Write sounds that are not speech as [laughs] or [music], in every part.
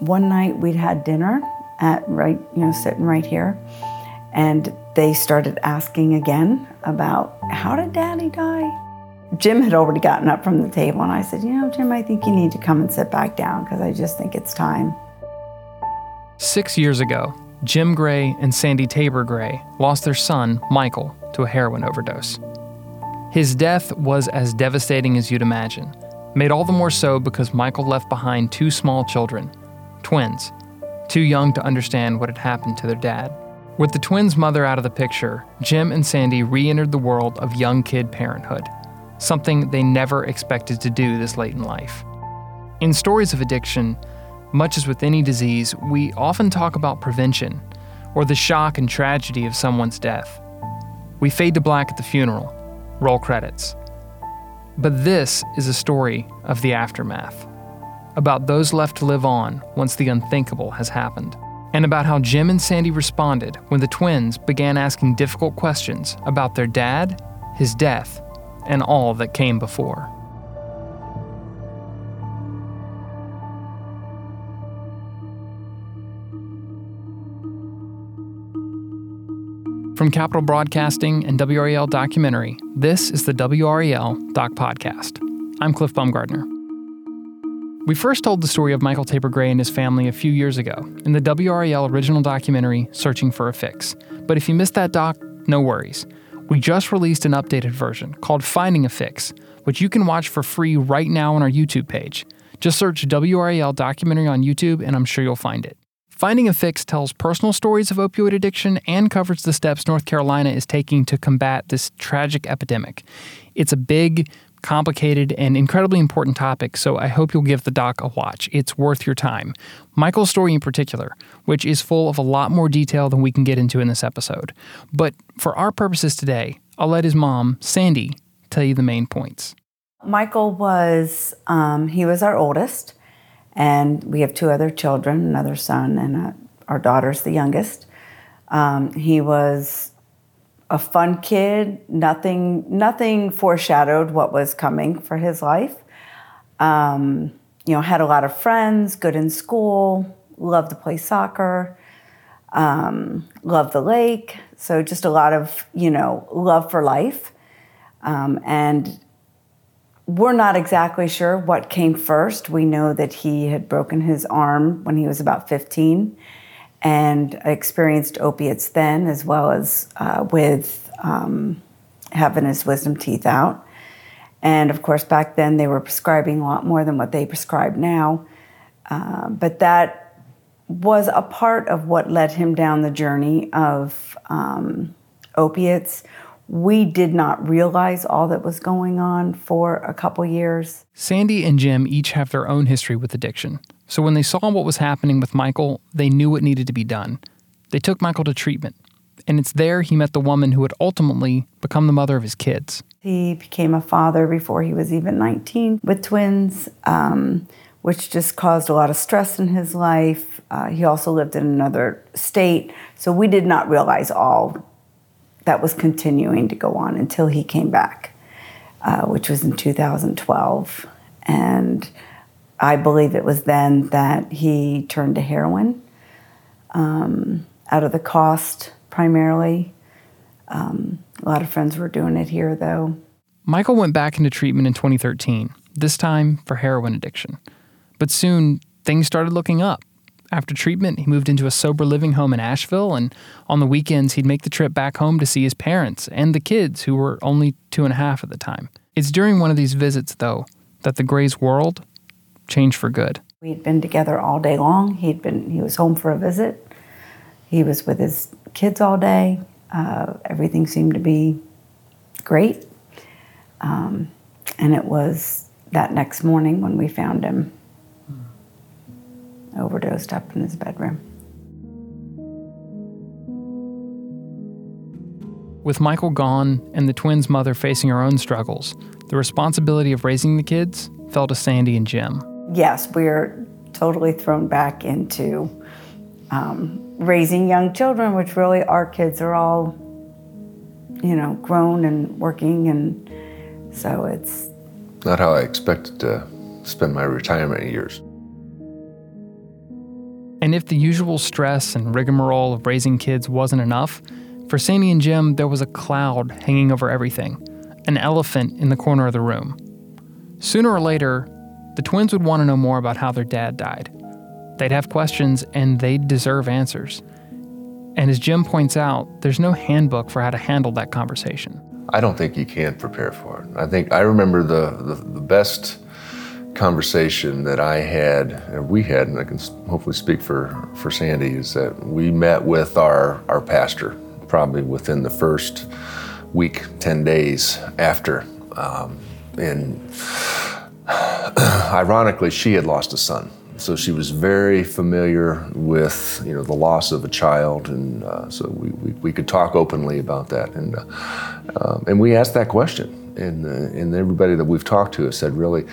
one night we'd had dinner at right, you know, sitting right here, and they started asking again about how did daddy die? Jim had already gotten up from the table, and I said, You know, Jim, I think you need to come and sit back down because I just think it's time. Six years ago, Jim Gray and Sandy Tabor Gray lost their son, Michael, to a heroin overdose. His death was as devastating as you'd imagine, made all the more so because Michael left behind two small children, twins, too young to understand what had happened to their dad. With the twins' mother out of the picture, Jim and Sandy re entered the world of young kid parenthood something they never expected to do this late in life. In stories of addiction, much as with any disease, we often talk about prevention or the shock and tragedy of someone's death. We fade to black at the funeral, roll credits. But this is a story of the aftermath, about those left to live on once the unthinkable has happened, and about how Jim and Sandy responded when the twins began asking difficult questions about their dad, his death, and all that came before. From Capitol Broadcasting and WRAL Documentary, this is the WRAL Doc Podcast. I'm Cliff Bumgardner. We first told the story of Michael Tabor Gray and his family a few years ago in the WRAL original documentary, Searching for a Fix. But if you missed that doc, no worries. We just released an updated version called Finding a Fix, which you can watch for free right now on our YouTube page. Just search WRAL documentary on YouTube and I'm sure you'll find it. Finding a Fix tells personal stories of opioid addiction and covers the steps North Carolina is taking to combat this tragic epidemic. It's a big, complicated, and incredibly important topic, so I hope you'll give the doc a watch. It's worth your time. Michael's story in particular, which is full of a lot more detail than we can get into in this episode. But for our purposes today, I'll let his mom, Sandy, tell you the main points. Michael was, um, he was our oldest, and we have two other children, another son, and a, our daughter's the youngest. Um, he was a fun kid. Nothing, nothing foreshadowed what was coming for his life. Um, you know, had a lot of friends, good in school, loved to play soccer, um, loved the lake. So just a lot of, you know, love for life. Um, and we're not exactly sure what came first. We know that he had broken his arm when he was about 15 and experienced opiates then, as well as uh, with um, having his wisdom teeth out. And of course, back then they were prescribing a lot more than what they prescribe now. Uh, but that was a part of what led him down the journey of um, opiates. We did not realize all that was going on for a couple years. Sandy and Jim each have their own history with addiction. So when they saw what was happening with Michael, they knew what needed to be done. They took Michael to treatment, and it's there he met the woman who would ultimately become the mother of his kids. He became a father before he was even 19 with twins, um, which just caused a lot of stress in his life. Uh, he also lived in another state, so we did not realize all that was continuing to go on until he came back, uh, which was in 2012. And I believe it was then that he turned to heroin um, out of the cost primarily. Um, a lot of friends were doing it here, though. Michael went back into treatment in 2013, this time for heroin addiction. But soon, things started looking up. After treatment, he moved into a sober living home in Asheville, and on the weekends, he'd make the trip back home to see his parents and the kids, who were only two and a half at the time. It's during one of these visits, though, that the Gray's world change for good. We'd been together all day long. He'd been he was home for a visit. He was with his kids all day. Uh, everything seemed to be great. Um, and it was that next morning when we found him overdosed up in his bedroom. With Michael gone and the twins' mother facing her own struggles, the responsibility of raising the kids fell to Sandy and Jim yes, we're totally thrown back into um, raising young children, which really our kids are all, you know, grown and working, and so it's not how I expected to spend my retirement years. And if the usual stress and rigmarole of raising kids wasn't enough, for Sandy and Jim, there was a cloud hanging over everything, an elephant in the corner of the room. Sooner or later, the twins would want to know more about how their dad died. They'd have questions and they'd deserve answers. And as Jim points out, there's no handbook for how to handle that conversation. I don't think you can prepare for it. I think I remember the, the, the best conversation that I had, and we had, and I can hopefully speak for, for Sandy, is that we met with our, our pastor probably within the first week, 10 days after. Um, and [sighs] ironically, she had lost a son. So she was very familiar with, you know, the loss of a child, and uh, so we, we, we, could talk openly about that. And uh, um, and we asked that question, and uh, and everybody that we've talked to has said, really,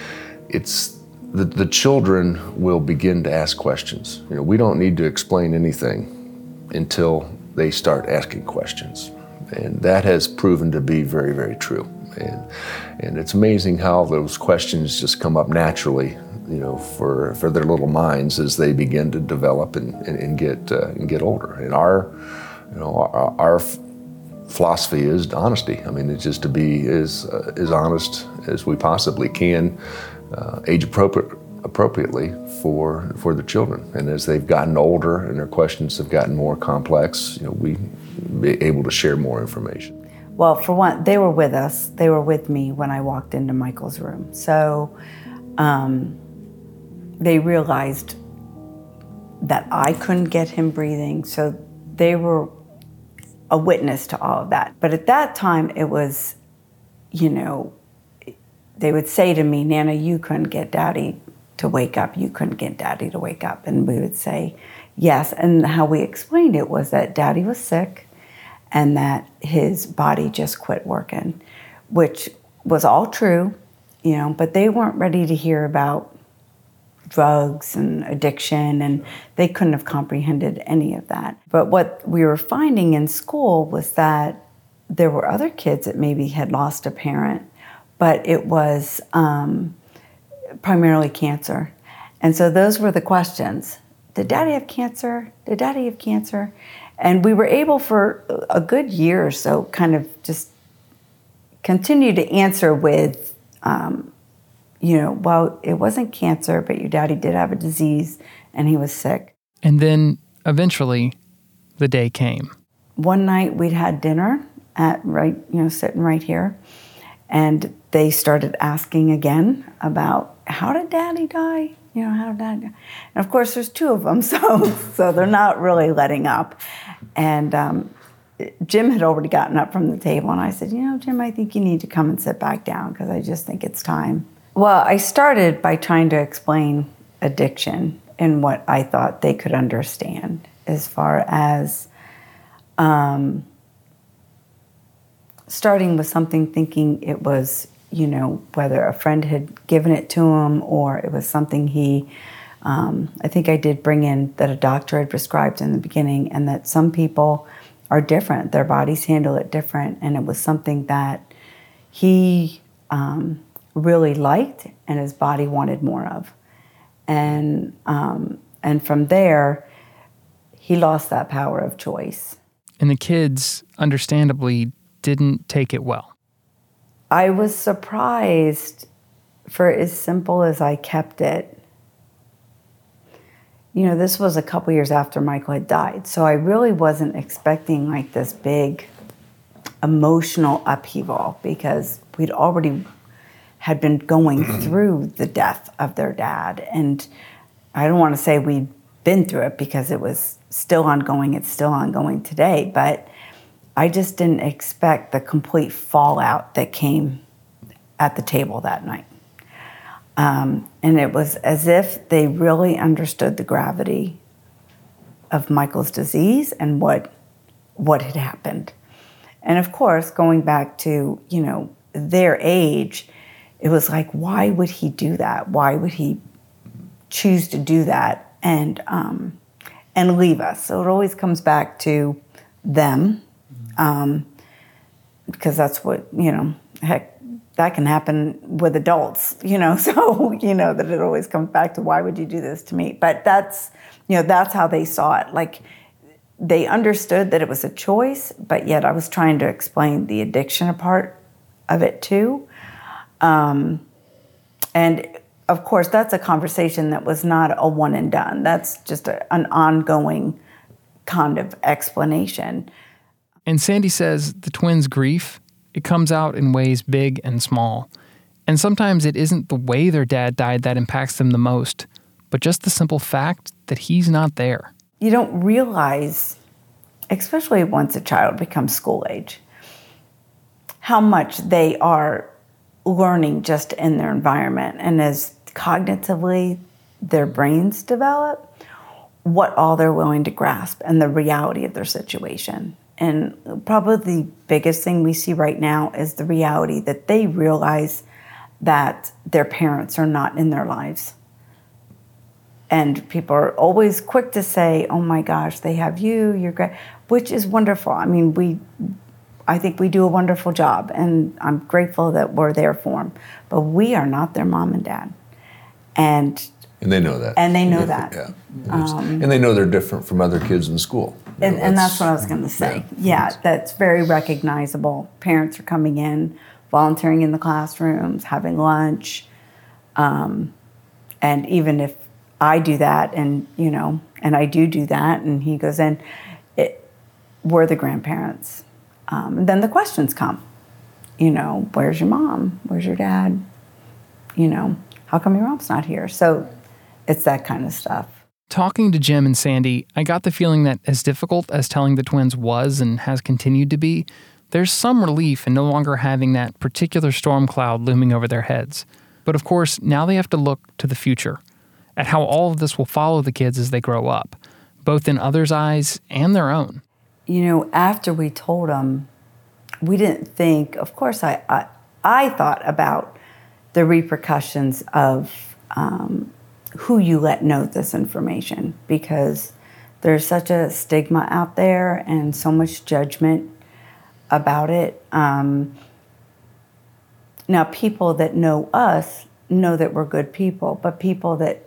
it's the, the children will begin to ask questions. You know, we don't need to explain anything until they start asking questions. And that has proven to be very, very true. And, and it's amazing how those questions just come up naturally, you know, for, for their little minds as they begin to develop and, and, and get, uh, and get older. And our, you know, our, our philosophy is honesty. I mean, it's just to be as, uh, as honest as we possibly can, uh, age appropriate appropriately for for the children. And as they've gotten older and their questions have gotten more complex, you know, we be able to share more information. Well, for one, they were with us. They were with me when I walked into Michael's room. So um, they realized that I couldn't get him breathing. So they were a witness to all of that. But at that time, it was, you know, they would say to me, Nana, you couldn't get daddy to wake up. You couldn't get daddy to wake up. And we would say, yes. And how we explained it was that daddy was sick and that his body just quit working, which was all true, you know, but they weren't ready to hear about drugs and addiction, and they couldn't have comprehended any of that. But what we were finding in school was that there were other kids that maybe had lost a parent, but it was um, primarily cancer. And so those were the questions. Did daddy have cancer? Did daddy have cancer? And we were able for a good year or so kind of just continue to answer with, um, you know, well, it wasn't cancer, but your daddy did have a disease and he was sick. And then eventually the day came. One night we'd had dinner at right, you know, sitting right here. And they started asking again about how did daddy die? You know, how did daddy die? And of course, there's two of them, [laughs] so, so they're not really letting up. And um, Jim had already gotten up from the table, and I said, You know, Jim, I think you need to come and sit back down because I just think it's time. Well, I started by trying to explain addiction and what I thought they could understand as far as um, starting with something thinking it was you know, whether a friend had given it to him or it was something he, um, I think I did bring in that a doctor had prescribed in the beginning, and that some people are different, their bodies handle it different, and it was something that he um, really liked and his body wanted more of. And, um, and from there, he lost that power of choice. And the kids, understandably, didn't take it well. I was surprised for as simple as I kept it. You know, this was a couple years after Michael had died, so I really wasn't expecting like this big emotional upheaval because we'd already had been going [clears throat] through the death of their dad and I don't want to say we'd been through it because it was still ongoing, it's still ongoing today, but I just didn't expect the complete fallout that came at the table that night. Um, and it was as if they really understood the gravity of Michael's disease and what what had happened. And of course, going back to you know their age, it was like, why would he do that? Why would he choose to do that and um, and leave us? So it always comes back to them um, because that's what you know. Heck, that can happen with adults, you know. [laughs] So you know that it always comes back to why would you do this to me? But that's you know that's how they saw it. Like they understood that it was a choice, but yet I was trying to explain the addiction part of it too. Um, and of course, that's a conversation that was not a one and done. That's just a, an ongoing kind of explanation. And Sandy says the twins' grief, it comes out in ways big and small. And sometimes it isn't the way their dad died that impacts them the most, but just the simple fact that he's not there. You don't realize, especially once a child becomes school age, how much they are learning just in their environment. And as cognitively their brains develop, what all they're willing to grasp and the reality of their situation. And probably the biggest thing we see right now is the reality that they realize that their parents are not in their lives. And people are always quick to say, "Oh my gosh, they have you, you're great," which is wonderful. I mean, we I think we do a wonderful job, and I'm grateful that we're there for them. But we are not their mom and dad, and and they know that, and they know that, yeah, um, and they know they're different from other kids in school. And, and that's what I was going to say. Yeah. yeah, that's very recognizable. Parents are coming in, volunteering in the classrooms, having lunch, um, and even if I do that, and you know, and I do do that, and he goes in, it, we're the grandparents um, then the questions come. You know, where's your mom? Where's your dad? You know, how come your mom's not here? So it's that kind of stuff. Talking to Jim and Sandy, I got the feeling that as difficult as telling the twins was and has continued to be, there's some relief in no longer having that particular storm cloud looming over their heads. But of course, now they have to look to the future, at how all of this will follow the kids as they grow up, both in others' eyes and their own you know, after we told them, we didn't think, of course, I, I, I thought about the repercussions of um, who you let know this information because there's such a stigma out there and so much judgment about it. Um, now, people that know us know that we're good people, but people that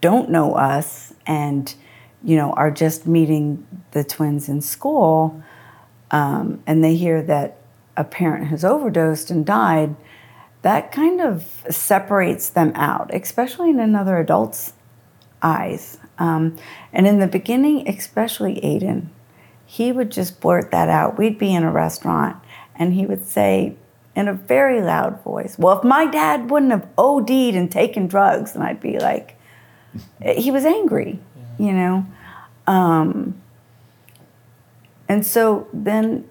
don't know us and you know, are just meeting the twins in school um, and they hear that a parent has overdosed and died, that kind of separates them out, especially in another adult's eyes. Um, and in the beginning, especially Aiden, he would just blurt that out. We'd be in a restaurant and he would say in a very loud voice, Well, if my dad wouldn't have OD'd and taken drugs, and I'd be like, he was angry you know? Um, and so then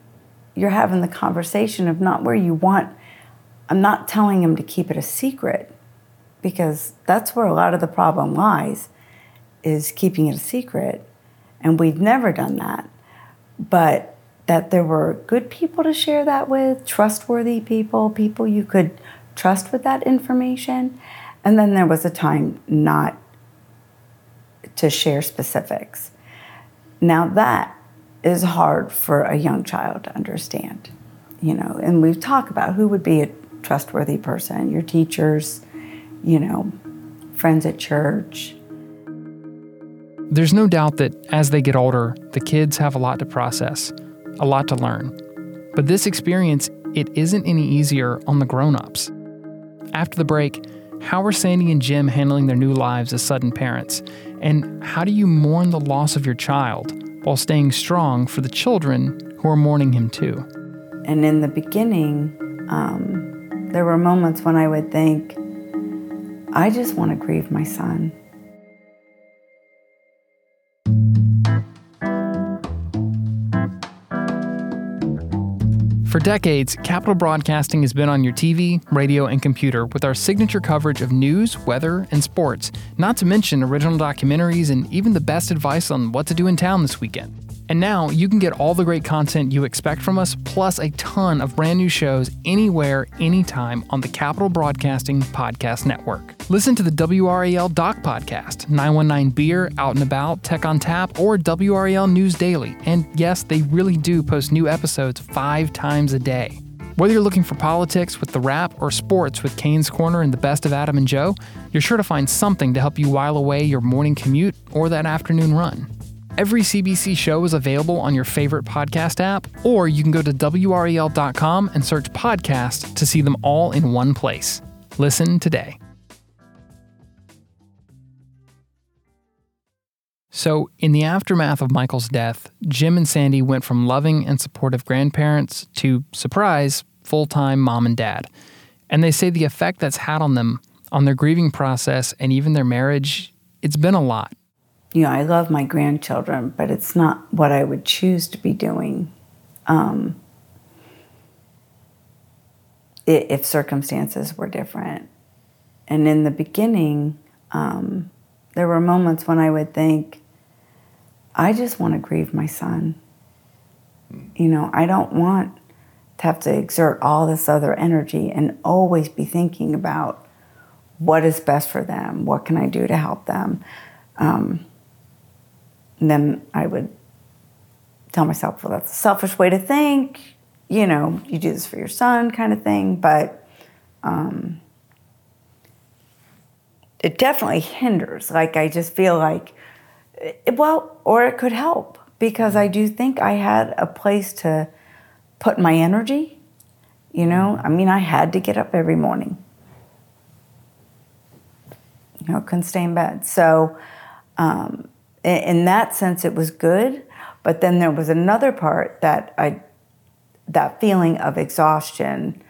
you're having the conversation of not where you want. I'm not telling him to keep it a secret because that's where a lot of the problem lies is keeping it a secret. And we've never done that. But that there were good people to share that with, trustworthy people, people you could trust with that information. And then there was a time not to share specifics. Now, that is hard for a young child to understand, you know, and we've talked about who would be a trustworthy person your teachers, you know, friends at church. There's no doubt that as they get older, the kids have a lot to process, a lot to learn. But this experience, it isn't any easier on the grown-ups. After the break, how are Sandy and Jim handling their new lives as sudden parents? And how do you mourn the loss of your child while staying strong for the children who are mourning him too? And in the beginning, um, there were moments when I would think, I just want to grieve my son. For decades, Capitol Broadcasting has been on your TV, radio, and computer with our signature coverage of news, weather, and sports, not to mention original documentaries and even the best advice on what to do in town this weekend. And now you can get all the great content you expect from us, plus a ton of brand new shows anywhere, anytime on the Capitol Broadcasting Podcast Network. Listen to the WRAL Doc Podcast, 919 Beer, Out and About, Tech on Tap, or WRAL News Daily. And yes, they really do post new episodes five times a day. Whether you're looking for politics with The Wrap or sports with Kane's Corner and the best of Adam and Joe, you're sure to find something to help you while away your morning commute or that afternoon run. Every CBC show is available on your favorite podcast app, or you can go to WRAL.com and search podcast to see them all in one place. Listen today. So, in the aftermath of Michael's death, Jim and Sandy went from loving and supportive grandparents to, surprise, full time mom and dad. And they say the effect that's had on them, on their grieving process, and even their marriage, it's been a lot you know, I love my grandchildren, but it's not what I would choose to be doing um, if circumstances were different. And in the beginning, um, there were moments when I would think, I just want to grieve my son. You know, I don't want to have to exert all this other energy and always be thinking about what is best for them, what can I do to help them. Um, and then I would tell myself, well, that's a selfish way to think. You know, you do this for your son, kind of thing. But um, it definitely hinders. Like, I just feel like, it, well, or it could help because I do think I had a place to put my energy. You know, I mean, I had to get up every morning. You know, couldn't stay in bed. So, um, in that sense, it was good. But then there was another part that I, that feeling of exhaustion,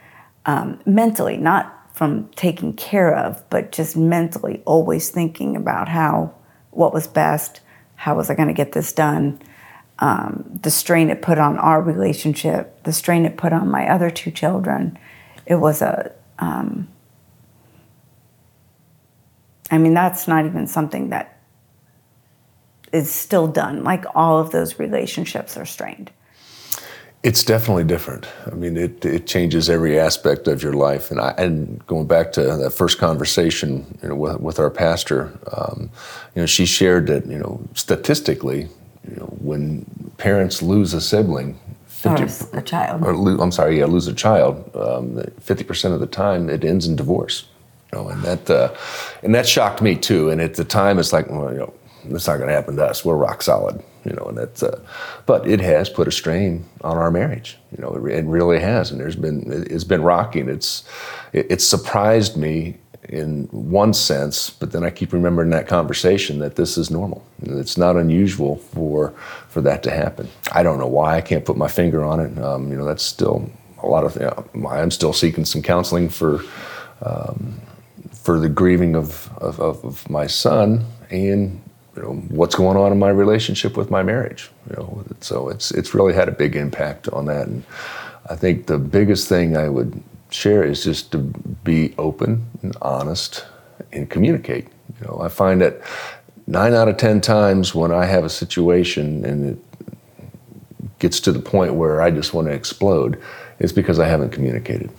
um, mentally, not from taking care of, but just mentally, always thinking about how, what was best, how was I going to get this done, um, the strain it put on our relationship, the strain it put on my other two children. It was a, um, I mean, that's not even something that is still done. Like all of those relationships are strained. It's definitely different. I mean, it, it changes every aspect of your life. And I, and going back to that first conversation you know, with, with our pastor, um, you know, she shared that you know statistically, you know, when parents lose a sibling, 50, or a child, or lo- I'm sorry, yeah, lose a child, um, fifty um, percent of the time it ends in divorce. You know, and that uh, and that shocked me too. And at the time, it's like, well, you know, it's not going to happen to us. We're rock solid, you know. And that's, uh, but it has put a strain on our marriage. You know, it, it really has, and there's been it's been rocking. It's it, it's surprised me in one sense, but then I keep remembering that conversation that this is normal. It's not unusual for for that to happen. I don't know why. I can't put my finger on it. Um, you know, that's still a lot of. You know, I'm still seeking some counseling for. Um, for the grieving of, of, of my son and you know what's going on in my relationship with my marriage you know? So it's it's really had a big impact on that. And i think the biggest thing i would share is just to be open and honest and communicate. You know i find that nine out of ten times when i have a situation and it gets to the point where i just want to explode it's because i haven't communicated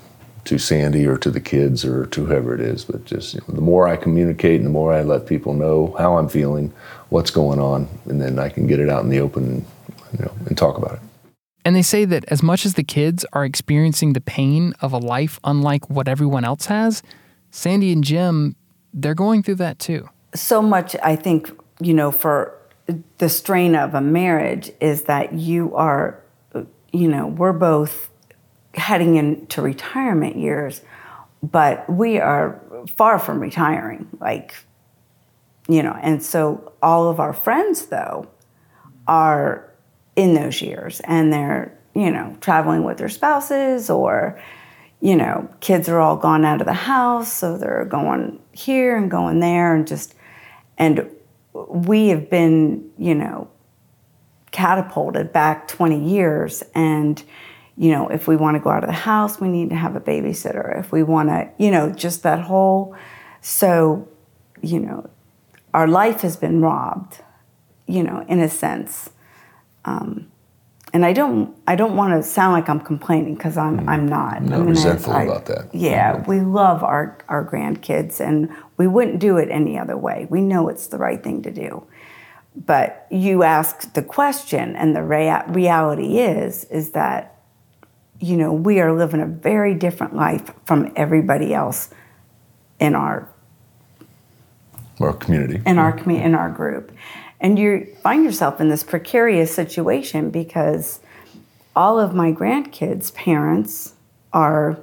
to Sandy or to the kids or to whoever it is. But just you know, the more I communicate and the more I let people know how I'm feeling, what's going on, and then I can get it out in the open and, you know, and talk about it. And they say that as much as the kids are experiencing the pain of a life unlike what everyone else has, Sandy and Jim, they're going through that too. So much, I think, you know, for the strain of a marriage is that you are, you know, we're both heading into retirement years, but we are far from retiring. Like, you know, and so all of our friends, though, are in those years and they're, you know, traveling with their spouses or, you know, kids are all gone out of the house, so they're going here and going there and just, and we have been, you know, catapulted back 20 years and, you know, if we want to go out of the house, we need to have a babysitter. If we want to, you know, just that whole, so, you know, our life has been robbed, you know, in a sense. Um, and I don't, I don't want to sound like I'm complaining because I'm, mm. I'm not. No, I mean, resentful I, about that. Yeah, okay. we love our, our grandkids, and we wouldn't do it any other way. We know it's the right thing to do. But you ask the question, and the rea- reality is, is that you know, we are living a very different life from everybody else in our Our community. in our commu- in our group, and you find yourself in this precarious situation because all of my grandkids' parents are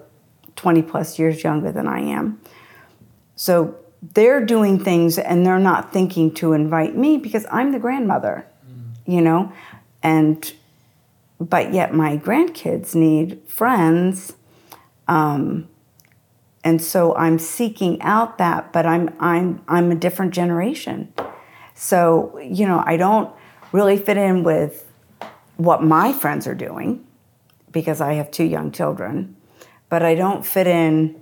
20 plus years younger than I am, so they're doing things and they're not thinking to invite me because I'm the grandmother, you know, and but yet my grandkids need friends um, and so I'm seeking out that, but I'm I'm I'm a different generation. So you know, I don't really fit in with what my friends are doing because I have two young children, but I don't fit in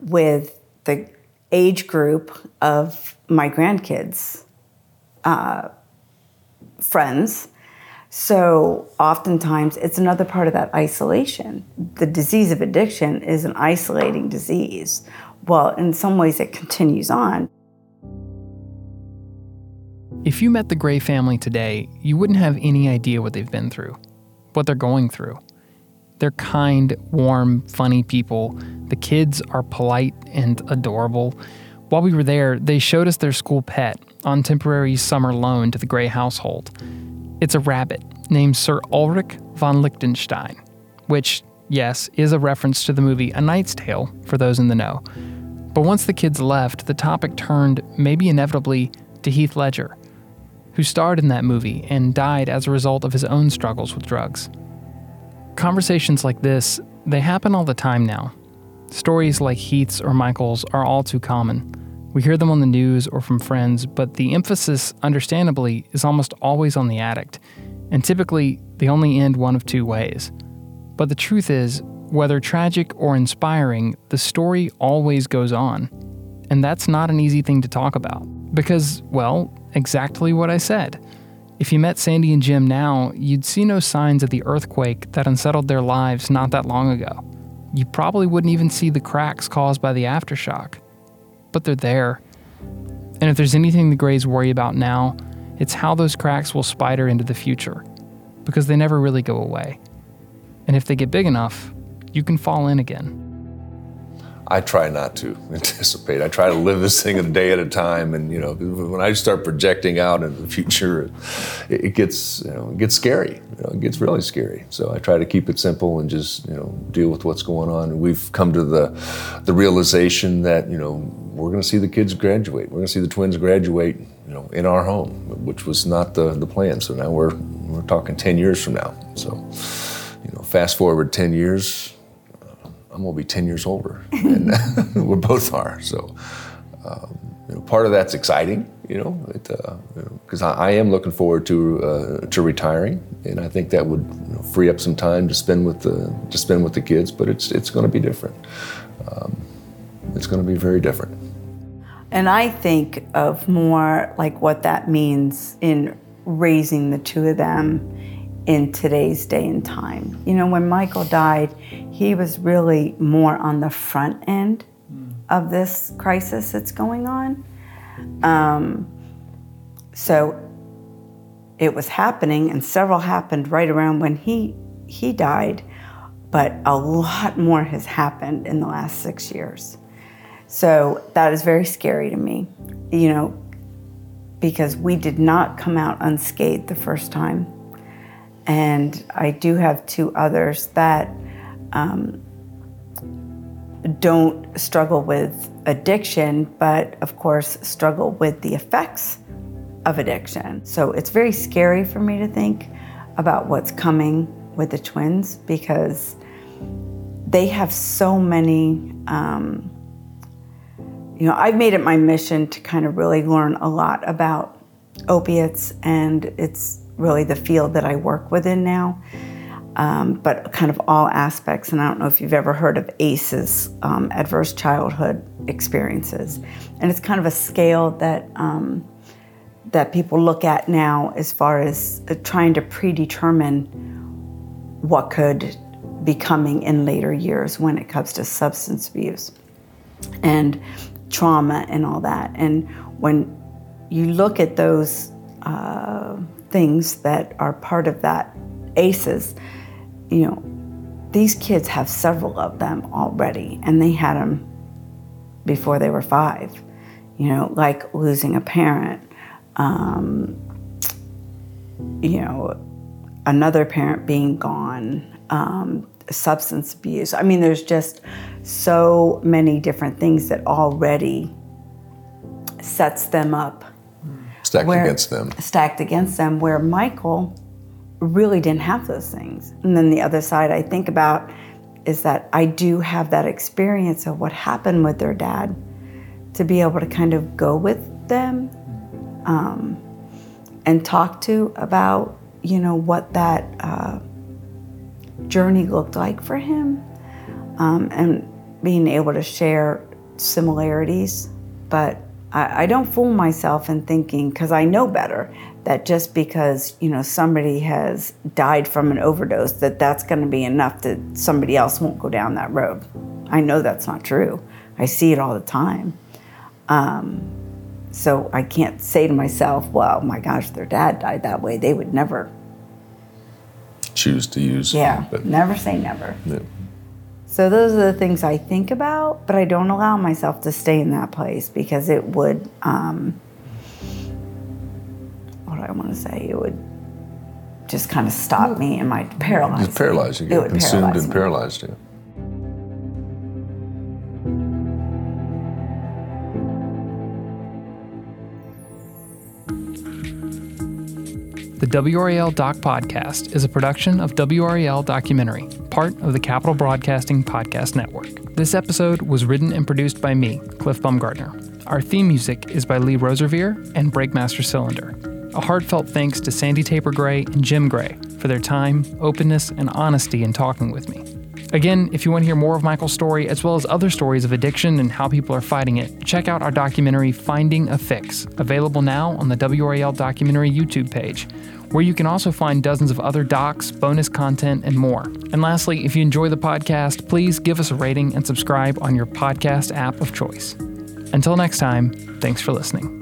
with the age group of my grandkids' uh, friends. So oftentimes it's another part of that isolation. The disease of addiction is an isolating disease. Well, in some ways it continues on. If you met the Gray family today, you wouldn't have any idea what they've been through, what they're going through. They're kind, warm, funny people. The kids are polite and adorable. While we were there, they showed us their school pet on temporary summer loan to the Gray household. It's a rabbit named Sir Ulrich von Liechtenstein, which, yes, is a reference to the movie A Knight's Tale for those in the know. But once the kids left, the topic turned, maybe inevitably, to Heath Ledger, who starred in that movie and died as a result of his own struggles with drugs. Conversations like this, they happen all the time now. Stories like Heath's or Michael's are all too common. We hear them on the news or from friends, but the emphasis, understandably, is almost always on the addict, and typically they only end one of two ways. But the truth is, whether tragic or inspiring, the story always goes on. And that's not an easy thing to talk about. Because, well, exactly what I said. If you met Sandy and Jim now, you'd see no signs of the earthquake that unsettled their lives not that long ago. You probably wouldn't even see the cracks caused by the aftershock. But they're there. And if there's anything the Grays worry about now, it's how those cracks will spider into the future. Because they never really go away. And if they get big enough, you can fall in again. I try not to [laughs] anticipate. I try to live this thing a day at a time, and you know, when I start projecting out into the future, it, it gets you know it gets scary. You know, it gets really scary. So I try to keep it simple and just you know deal with what's going on. And we've come to the the realization that you know we're going to see the kids graduate. We're going to see the twins graduate. You know, in our home, which was not the the plan. So now we're we're talking ten years from now. So you know, fast forward ten years I'm gonna be 10 years older, and [laughs] we both are. So, um, you know, part of that's exciting, you know, because uh, you know, I, I, am looking forward to uh, to retiring, and I think that would you know, free up some time to spend with the to spend with the kids. But it's it's going to be different. Um, it's going to be very different. And I think of more like what that means in raising the two of them in today's day and time. You know, when Michael died, he was really more on the front end of this crisis that's going on. Um, so it was happening, and several happened right around when he he died, but a lot more has happened in the last six years. So that is very scary to me, you know, because we did not come out unscathed the first time and I do have two others that um, don't struggle with addiction, but of course struggle with the effects of addiction. So it's very scary for me to think about what's coming with the twins because they have so many. Um, you know, I've made it my mission to kind of really learn a lot about opiates and its really the field that I work within now. Um, but kind of all aspects. And I don't know if you've ever heard of ACEs, um, Adverse Childhood Experiences, and it's kind of a scale that um, that people look at now as far as uh, trying to predetermine what could be coming in later years when it comes to substance abuse and trauma and all that. And when you look at those uh, things that are part of that ACEs, you know, these kids have several of them already, and they had them before they were five. You know, like losing a parent, um, you know, another parent being gone, um, substance abuse. I mean, there's just so many different things that already sets them up. Stacked where- against them. Stacked against them, where Michael really didn't have those things. And then the other side I think about is that I do have that experience of what happened with their dad to be able to kind of go with them um, and talk to about, you know, what that uh, journey looked like for him um, and being able to share similarities. But I, I don't fool myself in thinking, because I know better, that just because you know somebody has died from an overdose, that that's going to be enough that somebody else won't go down that road. I know that's not true. I see it all the time. Um, so I can't say to myself, "Well, my gosh, their dad died that way. They would never." Choose to use. Yeah, But, never say never. yeah. So those are the things I think about, but I don't allow myself to stay in that place because it would, um, what do I want to say? It would just kind of stop me and my paralyze. It's paralyzed. You It would consumed paralyze and me. paralyzed. Yeah. The WRAL Doc Podcast is a production of WRAL Documentary, part of the Capitol Broadcasting Podcast Network. This episode was written and produced by me, Cliff Bumgardner. Our theme music is by Lee Rosevere and Breakmaster Cylinder. A heartfelt thanks to Sandy Tabor Gray and Jim Gray for their time, openness, and honesty in talking with me. Again, if you want to hear more of Michael's story, as well as other stories of addiction and how people are fighting it, check out our documentary Finding a Fix, available now on the WRAL Documentary YouTube page, where you can also find dozens of other docs, bonus content, and more. And lastly, if you enjoy the podcast, please give us a rating and subscribe on your podcast app of choice. Until next time, thanks for listening.